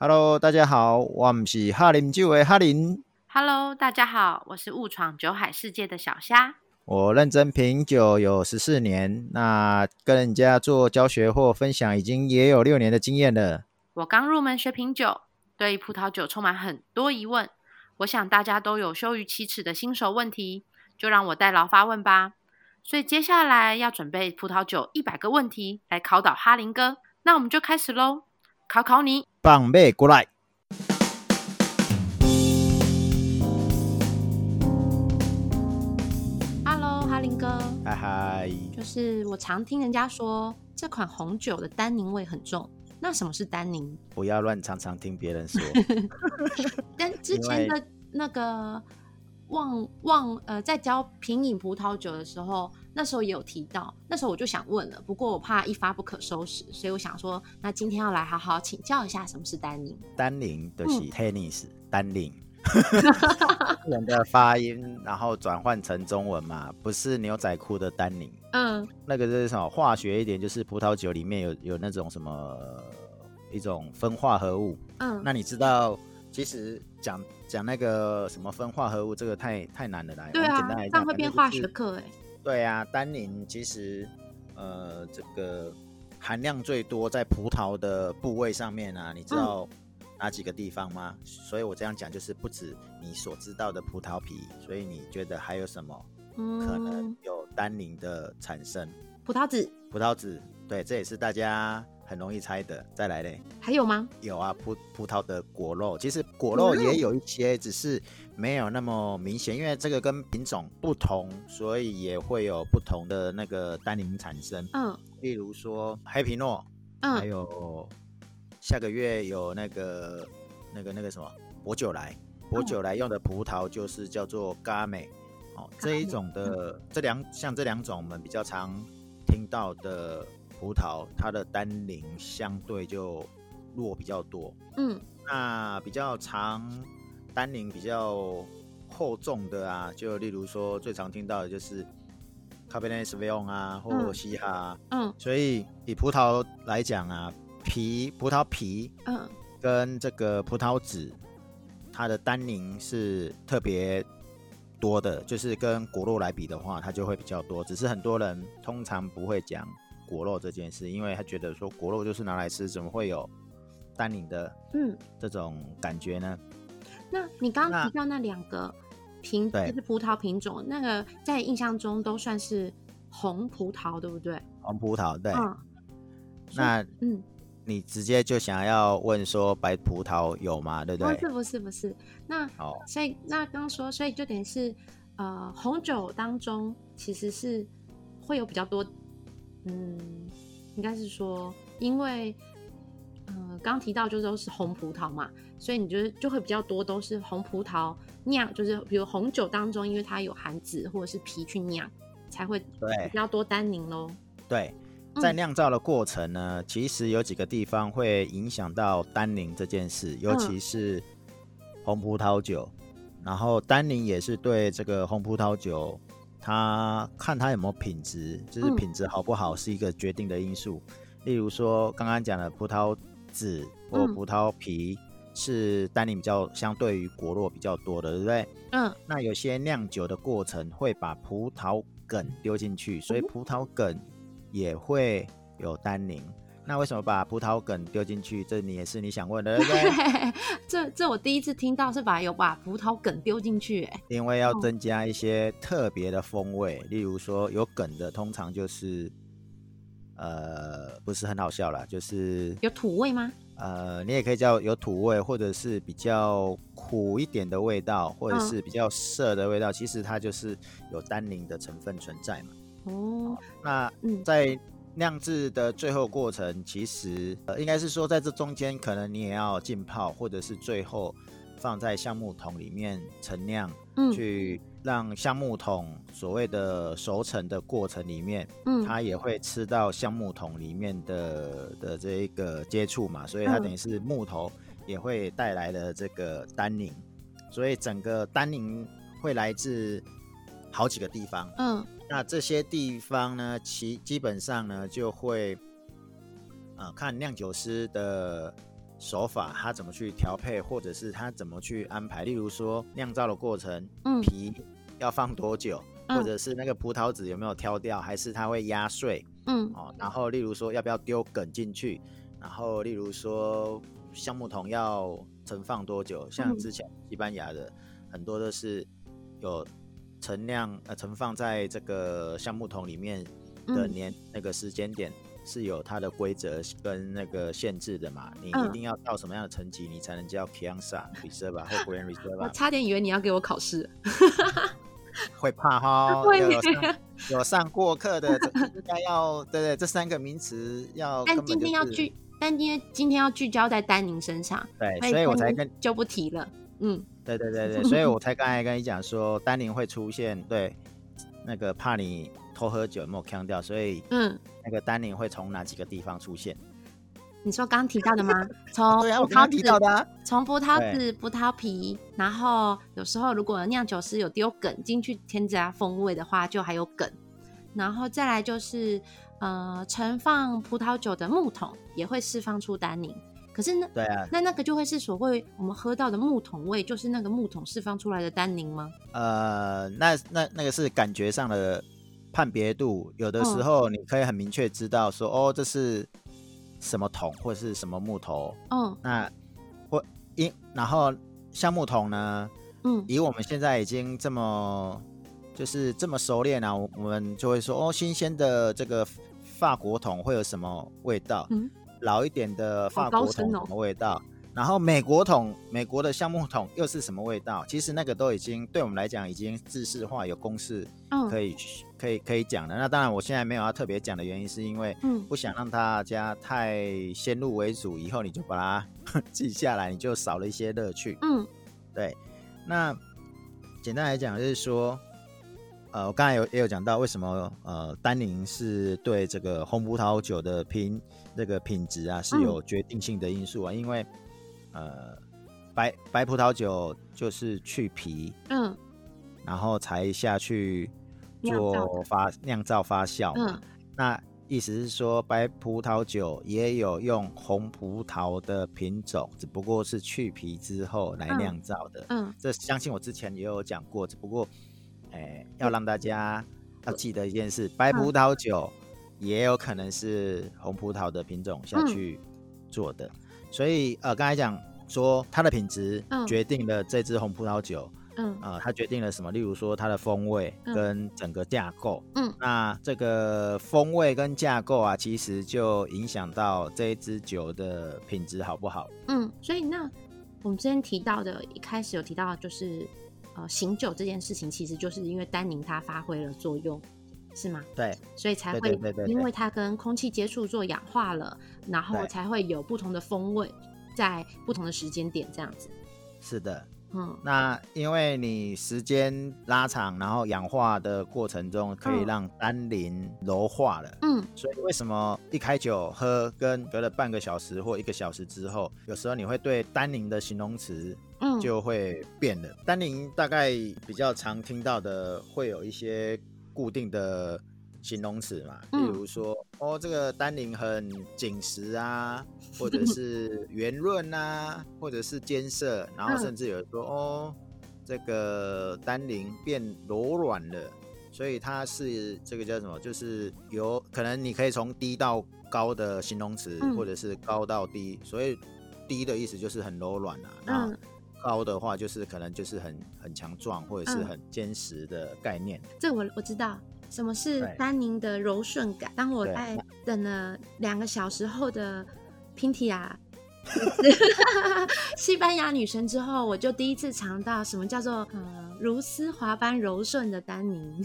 Hello，大家好，我们是哈林酒的哈林。Hello，大家好，我是误闯酒海世界的小虾。我认真品酒有十四年，那跟人家做教学或分享已经也有六年的经验了。我刚入门学品酒，对葡萄酒充满很多疑问。我想大家都有羞于启齿的新手问题，就让我代劳发问吧。所以接下来要准备葡萄酒一百个问题来考倒哈林哥，那我们就开始喽，考考你，放马过来。Hello，哈林哥，嗨嗨，就是我常听人家说这款红酒的单宁味很重，那什么是单宁？不要乱常常听别人说。跟之前的那个旺旺呃，在教品饮葡萄酒的时候，那时候也有提到，那时候我就想问了，不过我怕一发不可收拾，所以我想说，那今天要来好好请教一下什么是丹宁。丹宁就是 tennis，丹宁。人的发音，然后转换成中文嘛，不是牛仔裤的丹宁。嗯，那个是什么？化学一点，就是葡萄酒里面有有那种什么一种分化合物。嗯，那你知道，其实讲讲那个什么分化合物，这个太太难了来。对啊，简单来讲，这样会变化学课哎。对啊，单宁其实呃这个含量最多在葡萄的部位上面啊，你知道？嗯哪几个地方吗？所以我这样讲就是不止你所知道的葡萄皮，所以你觉得还有什么可能有单宁的产生？葡萄籽，葡萄籽，对，这也是大家很容易猜的。再来嘞，还有吗？有啊，葡葡萄的果肉，其实果肉也有一些，只是没有那么明显，因为这个跟品种不同，所以也会有不同的那个单宁产生。嗯，例如说黑皮诺，嗯，还有。下个月有那个、那个、那个什么薄酒来，薄酒来用的葡萄就是叫做嘎美，哦，这一种的、嗯、这两像这两种我们比较常听到的葡萄，它的单宁相对就弱比较多。嗯，那比较长单宁比较厚重的啊，就例如说最常听到的就是卡贝内斯维翁啊，或西哈。嗯，所以以葡萄来讲啊。皮葡萄皮，嗯，跟这个葡萄籽，它的单宁是特别多的，就是跟果肉来比的话，它就会比较多。只是很多人通常不会讲果肉这件事，因为他觉得说果肉就是拿来吃，怎么会有单宁的，嗯，这种感觉呢？嗯、那你刚刚提到那两个品，就是葡萄品种，那个在印象中都算是红葡萄，对不对？红葡萄，对。嗯、那，嗯。你直接就想要问说白葡萄有吗？对不对？不是不是不是。那好，所以那刚刚说，所以就等于是呃，红酒当中其实是会有比较多，嗯，应该是说，因为呃，刚提到就是都是红葡萄嘛，所以你觉得就会比较多都是红葡萄酿，就是比如红酒当中，因为它有含籽或者是皮去酿，才会比较多单宁喽。对。在酿造的过程呢，其实有几个地方会影响到单宁这件事，尤其是红葡萄酒。然后单宁也是对这个红葡萄酒，它看它有没有品质，就是品质好不好是一个决定的因素。例如说刚刚讲的葡萄籽或葡萄皮是单宁比较相对于果肉比较多的，对不对？嗯。那有些酿酒的过程会把葡萄梗丢进去，所以葡萄梗。也会有单宁，那为什么把葡萄梗丢进去？这你也是你想问的，对不对？这这我第一次听到是把有把葡萄梗丢进去，哎，因为要增加一些特别的风味，哦、例如说有梗的，通常就是呃不是很好笑啦，就是有土味吗？呃，你也可以叫有土味，或者是比较苦一点的味道，或者是比较涩的味道，哦、其实它就是有单宁的成分存在嘛。哦，那在酿制的最后过程，其实呃，应该是说在这中间，可能你也要浸泡，或者是最后放在橡木桶里面陈酿，嗯，去让橡木桶所谓的熟成的过程里面，嗯，它也会吃到橡木桶里面的的这一个接触嘛，所以它等于是木头也会带来的这个单宁，所以整个单宁会来自好几个地方，嗯。那这些地方呢，其基本上呢就会，呃，看酿酒师的手法，他怎么去调配，或者是他怎么去安排。例如说酿造的过程，嗯，皮要放多久，嗯，或者是那个葡萄籽有没有挑掉，还是他会压碎，嗯，哦，然后例如说要不要丢梗进去，然后例如说橡木桶要存放多久，像之前西班牙的很多都是有陈酿呃存放在这个橡木桶里面的年那个时间点。是有它的规则跟那个限制的嘛？你一定要到什么样的层级，你才能叫 Crianza Reserva 或 Grand Reserva？我差点以为你要给我考试，会怕哈？会有上有上过课的，应该要对对，这三个名词要。但今天要聚，但今天今天要聚焦在丹宁身上，对，所以我才跟就不提了。嗯，对对对对，所以我才刚才跟你讲说，丹宁会出现，对，那个怕你。偷喝酒有没有呛掉？所以，嗯，那个单宁会从哪几个地方出现？你说刚刚提到的吗？从 葡萄籽，从葡萄籽、葡萄皮，然后有时候如果酿酒师有丢梗进去添加风味的话，就还有梗。然后再来就是，呃，盛放葡萄酒的木桶也会释放出单宁。可是那对啊，那那个就会是所谓我们喝到的木桶味，就是那个木桶释放出来的单宁吗？呃，那那那个是感觉上的。判别度有的时候你可以很明确知道说、嗯、哦，这是什么桶或者是什么木头，嗯，那或因然后橡木桶呢，嗯，以我们现在已经这么就是这么熟练了、啊，我们就会说哦，新鲜的这个法国桶会有什么味道？嗯，老一点的法国桶什么味道？然后美国桶，美国的橡木桶又是什么味道？其实那个都已经对我们来讲已经制式化，有公式可以、嗯、可以可以讲的。那当然，我现在没有要特别讲的原因，是因为不想让大家太先入为主，以后你就把它 记下来，你就少了一些乐趣。嗯，对。那简单来讲就是说，呃，我刚才有也有讲到为什么呃丹宁是对这个红葡萄酒的品这个品质啊是有决定性的因素啊，嗯、因为。呃，白白葡萄酒就是去皮，嗯，然后才下去做发酿造发酵嘛。嗯，那意思是说，白葡萄酒也有用红葡萄的品种，只不过是去皮之后来酿造的。嗯，这相信我之前也有讲过，只不过，哎，要让大家要记得一件事，白葡萄酒也有可能是红葡萄的品种下去做的。所以呃，刚才讲说它的品质决定了这支红葡萄酒，嗯，呃，它决定了什么？例如说它的风味跟整个架构，嗯，那这个风味跟架构啊，其实就影响到这一支酒的品质好不好？嗯，所以那我们之前提到的，一开始有提到就是呃醒酒这件事情，其实就是因为单宁它发挥了作用。是吗？对，所以才会因为它跟空气接触做氧化了，然后才会有不同的风味，在不同的时间点这样子。是的，嗯，那因为你时间拉长，然后氧化的过程中可以让单宁柔化了，嗯，所以为什么一开酒喝跟隔了半个小时或一个小时之后，有时候你会对单宁的形容词嗯就会变了。嗯，单宁大概比较常听到的会有一些。固定的形容词嘛，例如说，嗯、哦，这个单宁很紧实啊，或者是圆润啊，或者是艰涩，然后甚至有说，哦，这个单宁变柔软了，所以它是这个叫什么？就是有可能你可以从低到高的形容词，嗯、或者是高到低，所以低的意思就是很柔软啊，那、嗯、高的话就是可能就是很很强壮或者是很坚实的概念。嗯、这我我知道什么是丹宁的柔顺感。当我在等了两个小时后的拼提亚西班牙女神之后，我就第一次尝到什么叫做呃如丝滑般柔顺的丹宁。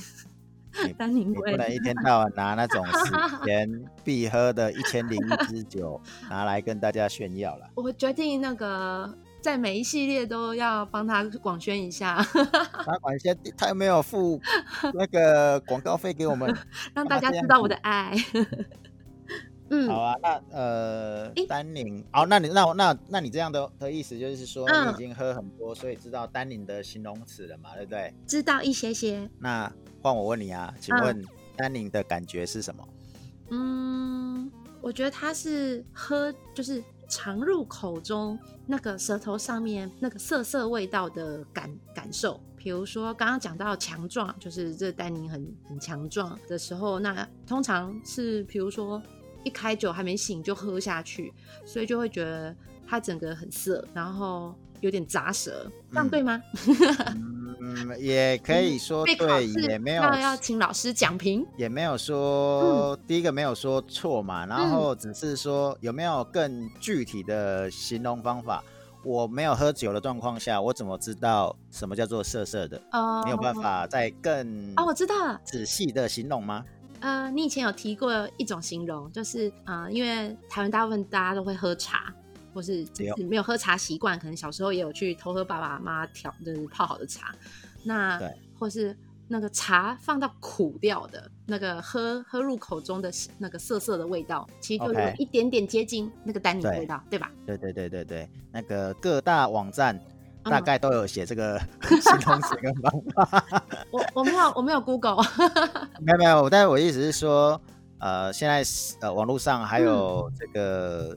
单 宁你不能一天到晚拿那种必喝的一千零一支酒 拿来跟大家炫耀了。我决定那个。在每一系列都要帮他广宣一下，他广宣，他又没有付那个广告费给我们，让大家知道我的爱。嗯，好啊，那呃，丹宁，好，那你那那那你这样的的意思就是说，你已经喝很多，所以知道丹宁的形容词了嘛，对不对？知道一些些。那换我问你啊，请问丹宁的感觉是什么？嗯，我觉得它是喝，就是尝入口中那个舌头上面那个涩涩味道的感感受。比如说刚刚讲到强壮，就是这丹宁很很强壮的时候，那通常是比如说一开酒还没醒就喝下去，所以就会觉得它整个很涩，然后有点杂舌，这样对吗？嗯，嗯，也可以说对，也没有要要请老师讲评，也没有说、嗯、第一个没有说错嘛，然后只是说有没有更具体的形容方法。我没有喝酒的状况下，我怎么知道什么叫做涩涩的？哦，你有办法再更哦，我知道了，仔细的形容吗？呃，你以前有提过一种形容，就是啊、呃，因为台湾大部分大家都会喝茶，或是就是没有喝茶习惯，可能小时候也有去偷喝爸爸妈妈调就是泡好的茶，那，或是。那个茶放到苦掉的那个喝喝入口中的那个涩涩的味道，其实就有一点点接近那个丹宁的味道，对，对吧？对对对对对，那个各大网站大概都有写这个 形容词跟方法。我我没有我没有 Google，没有没有，但是我意思是说，呃，现在呃网络上还有这个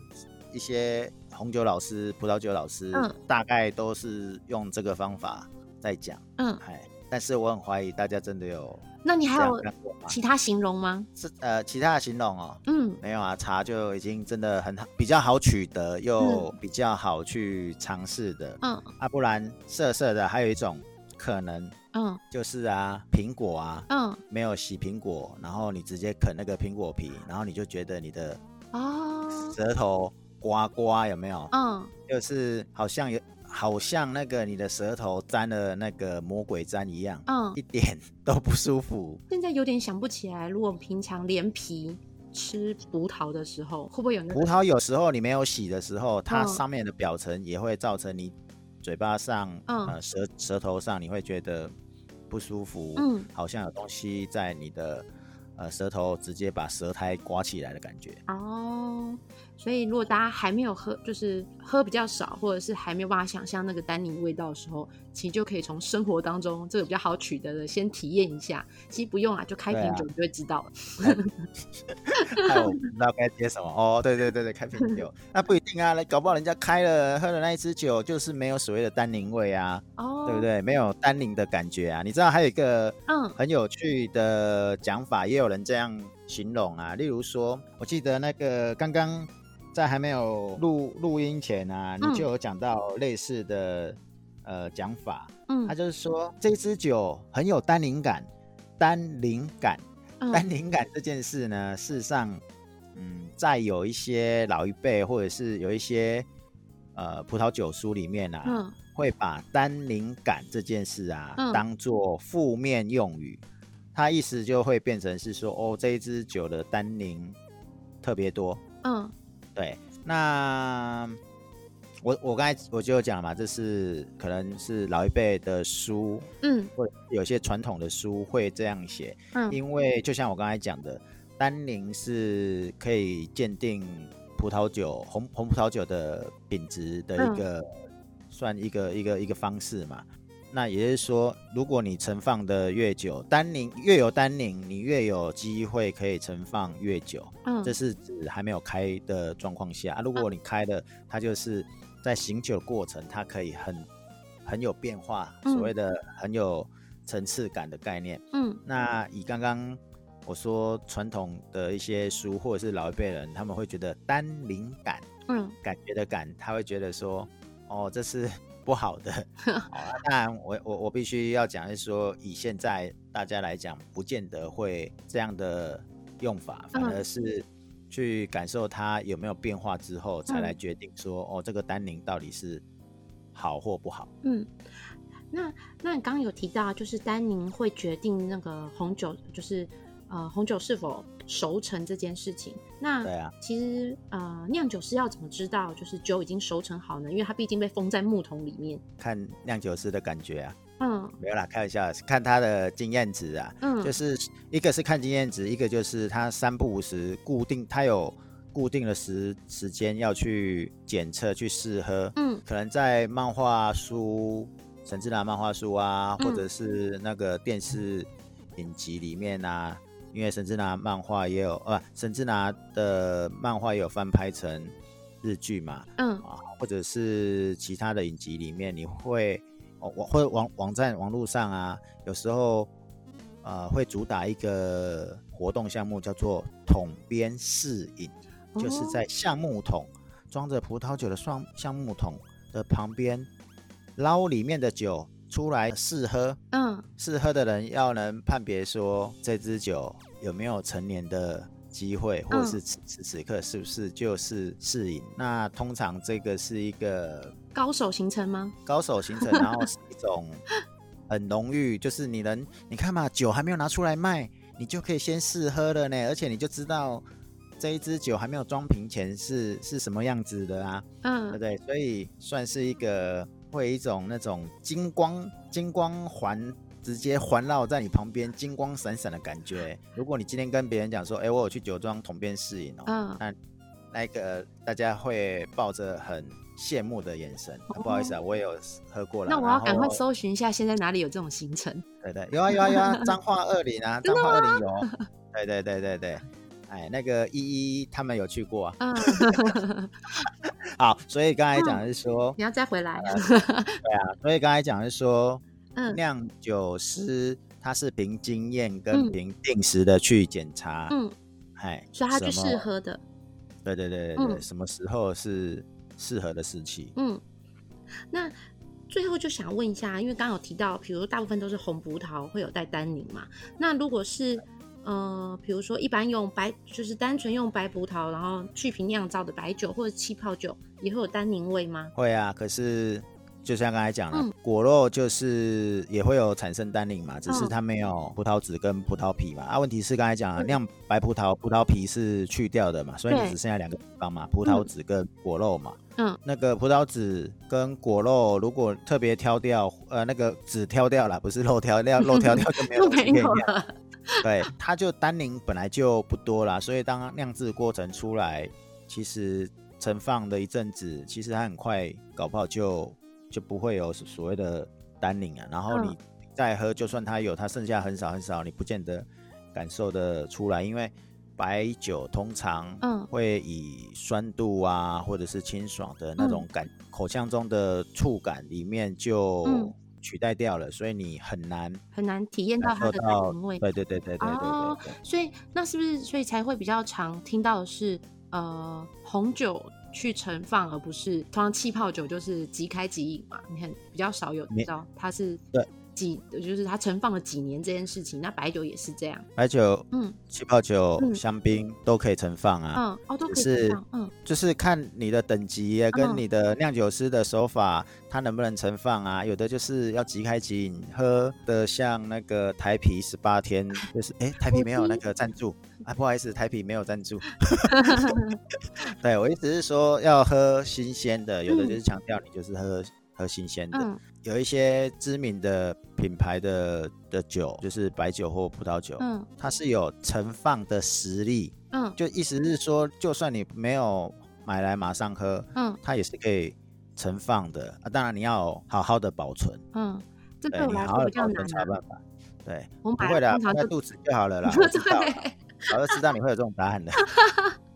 一些红酒老师、葡萄酒老师，嗯，大概都是用这个方法在讲，嗯，哎。但是我很怀疑大家真的有，那你还有其他形容吗？是呃，其他的形容哦，嗯，没有啊，茶就已经真的很好，比较好取得又比较好去尝试的，嗯，啊，不然涩涩的还有一种可能，嗯，就是啊，苹果啊，嗯，没有洗苹果，然后你直接啃那个苹果皮，然后你就觉得你的哦。舌头刮刮有没有？嗯，就是好像有。好像那个你的舌头沾了那个魔鬼粘一样，嗯，一点都不舒服。现在有点想不起来，如果平常连皮吃葡萄的时候，会不会有那个？葡萄有时候你没有洗的时候，它上面的表层也会造成你嘴巴上，嗯，呃，舌舌头上你会觉得不舒服，嗯，好像有东西在你的。呃，舌头直接把舌苔刮起来的感觉哦，所以如果大家还没有喝，就是喝比较少，或者是还没有办法想象那个丹宁味道的时候，其实就可以从生活当中这个比较好取得的先体验一下。其实不用啊，就开瓶酒你就会知道了。那我不知道该接什么哦，对对对对，开瓶酒 那不一定啊，搞不好人家开了喝了那一支酒就是没有所谓的丹宁味啊，哦，对不对？没有丹宁的感觉啊。你知道还有一个嗯很有趣的讲法，也有。有人这样形容啊，例如说，我记得那个刚刚在还没有录录音前啊，你就有讲到类似的呃讲法，嗯，他就是说这支酒很有单宁感，单宁感，单宁感这件事呢，事实上，嗯，在有一些老一辈或者是有一些呃葡萄酒书里面啊，嗯，会把单宁感这件事啊，当做负面用语。它意思就会变成是说，哦，这一支酒的单宁特别多。嗯，对。那我我刚才我就讲了嘛，这是可能是老一辈的书，嗯，或者有些传统的书会这样写。嗯，因为就像我刚才讲的，单宁是可以鉴定葡萄酒红红葡萄酒的品质的一个、嗯、算一个一个一个方式嘛。那也就是说，如果你存放的越久，单宁越有单宁，你越有机会可以存放越久。嗯，这是指还没有开的状况下啊。如果你开的，它就是在醒酒的过程，它可以很很有变化，所谓的很有层次感的概念。嗯，那以刚刚我说传统的一些书或者是老一辈人，他们会觉得单宁感，嗯，感觉的感，他会觉得说，哦，这是。不好的，当然我我我必须要讲，是说以现在大家来讲，不见得会这样的用法，反而是去感受它有没有变化之后，才来决定说，哦，这个单宁到底是好或不好。嗯，那那你刚刚有提到，就是单宁会决定那个红酒，就是呃红酒是否熟成这件事情，那对啊，其实呃，酿酒师要怎么知道就是酒已经熟成好呢？因为它毕竟被封在木桶里面。看酿酒师的感觉啊，嗯，没有啦，开玩笑，看他的经验值啊，嗯，就是一个是看经验值，一个就是他三不五时固定，他有固定的时时间要去检测去试喝，嗯，可能在漫画书、神之拿漫画书啊，或者是那个电视影集里面啊。因为神之拿漫画也有，呃，神之拿的漫画也有翻拍成日剧嘛，嗯。啊，或者是其他的影集里面，你会哦，或者网网站网络上啊，有时候呃会主打一个活动项目，叫做桶边试饮，哦、就是在橡木桶装着葡萄酒的双橡木桶的旁边捞里面的酒出来试喝，嗯，试喝的人要能判别说这支酒有没有成年的。机会，或者是此时此刻是不是就是试饮？嗯、那通常这个是一个高手形成吗？高手形成，然后是一种很浓郁，就是你能 你看嘛，酒还没有拿出来卖，你就可以先试喝了呢，而且你就知道这一支酒还没有装瓶前是是什么样子的啊，嗯，对不对？所以算是一个会一种那种金光金光环。直接环绕在你旁边，金光闪闪的感觉。如果你今天跟别人讲说，哎、欸，我有去酒庄桶边试饮哦，嗯，那那个大家会抱着很羡慕的眼神。哦啊、不好意思啊，我也有喝过了。那我要赶快搜寻一下，现在哪里有这种行程？对对，有啊有啊有啊，彰化二林啊，彰化二林有。对对对对对，哎，那个依依他们有去过啊。嗯，好，所以刚才讲的是说、嗯，你要再回来。对啊，所以刚才讲的是说。酿酒师、嗯、他是凭经验跟凭定时的去检查，嗯，哎，所以他去试喝的，对对对对对、嗯，什么时候是适合的时期？嗯，那最后就想问一下，因为刚刚有提到，比如说大部分都是红葡萄会有带单宁嘛，那如果是呃，比如说一般用白，就是单纯用白葡萄，然后去皮酿造的白酒或者气泡酒，也会有单宁味吗？会啊，可是。就像刚才讲了、嗯，果肉就是也会有产生单宁嘛，只是它没有葡萄籽跟葡萄皮嘛。啊，问题是刚才讲了，酿白葡萄，葡萄皮是去掉的嘛，所以你只剩下两个地方嘛，葡萄籽跟果肉嘛。嗯，那个葡萄籽跟果肉如果特别挑掉，呃，那个籽挑掉了，不是肉挑掉，肉挑掉就没有可以酿。对，它就单宁本来就不多啦，所以当酿制过程出来，其实存放的一阵子，其实它很快搞不好就。就不会有所谓的单宁啊，然后你。再喝，就算它有，它剩下很少很少，你不见得感受得出来，因为白酒通常会以酸度啊，或者是清爽的那种感，口腔中的触感里面就取代掉了，所以你很难很难体验到它的风味。对对对对对所以那是不是所以才会比较常听到的是呃红酒？去盛放，而不是通常气泡酒就是即开即饮嘛。你看比较少有你知道它是对几，就是它存放了几年这件事情。那白酒也是这样，白酒嗯，气泡酒、嗯、香槟都可以存放啊。嗯，哦，都可以存放。嗯，就是看你的等级跟你的酿酒师的手法，它能不能存放啊？有的就是要即开即饮，喝的像那个台啤十八天，就是哎、欸，台啤没有那个赞助。啊，不好意思，台啤没有赞助。对，我意思是说，要喝新鲜的，有的就是强调你就是喝、嗯、喝新鲜的、嗯。有一些知名的品牌的的酒，就是白酒或葡萄酒，嗯，它是有存放的实力，嗯，就意思是说，就算你没有买来马上喝，嗯，它也是可以存放的啊。当然你要好好的保存，嗯，这对我来说比较难、啊。对，不会的，放在肚子就好了啦。我知道我就知道你会有这种答案的。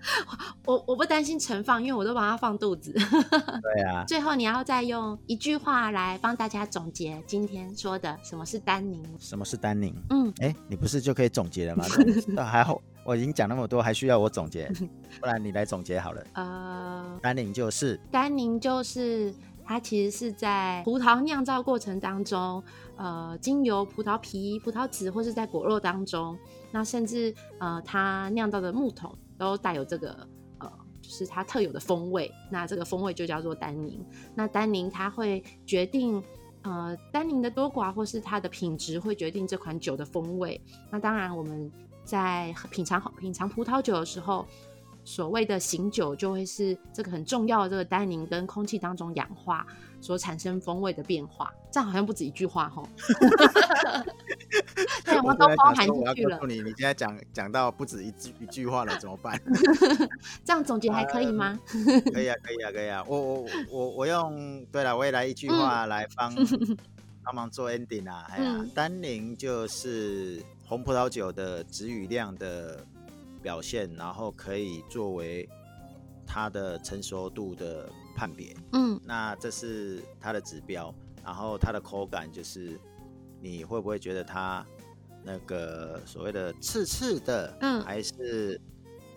我我不担心盛放，因为我都把它放肚子。对啊。最后你要再用一句话来帮大家总结今天说的什么是丹宁？什么是丹宁？嗯，哎，你不是就可以总结了吗？那还好，我已经讲那么多，还需要我总结？不然你来总结好了。呃，丹宁就是丹宁就是它其实是在葡萄酿造过程当中，呃，经由葡萄皮、葡萄籽或是在果肉当中。那甚至呃，它酿造的木桶都带有这个呃，是它特有的风味。那这个风味就叫做单宁。那单宁它会决定呃，单宁的多寡或是它的品质会决定这款酒的风味。那当然我们在品尝品尝葡萄酒的时候，所谓的醒酒就会是这个很重要的这个单宁跟空气当中氧化所产生风味的变化。这样好像不止一句话吼。对，我们都包含进去了。你你现在讲讲到不止一句一句话了，怎么办？这样总结还可以吗？可以啊，可以啊，可以啊。我我我我用对了，我也来一句话来帮 帮忙做 ending 啊。哎呀，单宁就是红葡萄酒的质与量的表现，然后可以作为它的成熟度的判别。嗯，那这是它的指标。然后它的口感就是，你会不会觉得它那个所谓的刺刺的，嗯，还是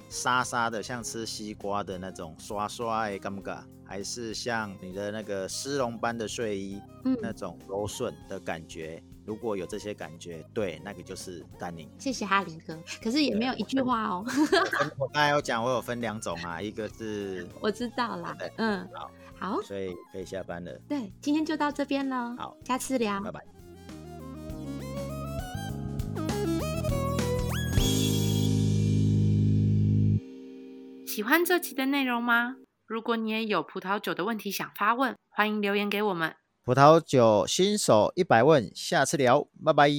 沙沙的，像吃西瓜的那种刷刷的感觉，还是像你的那个丝绒般的睡衣，嗯，那种柔顺的感觉？如果有这些感觉，对，那个就是丹宁。谢谢哈林哥，可是也没有一句话哦。我刚才有讲，我有分两种啊，一个是我知道啦，嗯，好，好，所以可以下班了。对，今天就到这边了，好，下次聊，拜拜。喜欢这期的内容吗？如果你也有葡萄酒的问题想发问，欢迎留言给我们。葡萄酒新手一百问，下次聊，拜拜。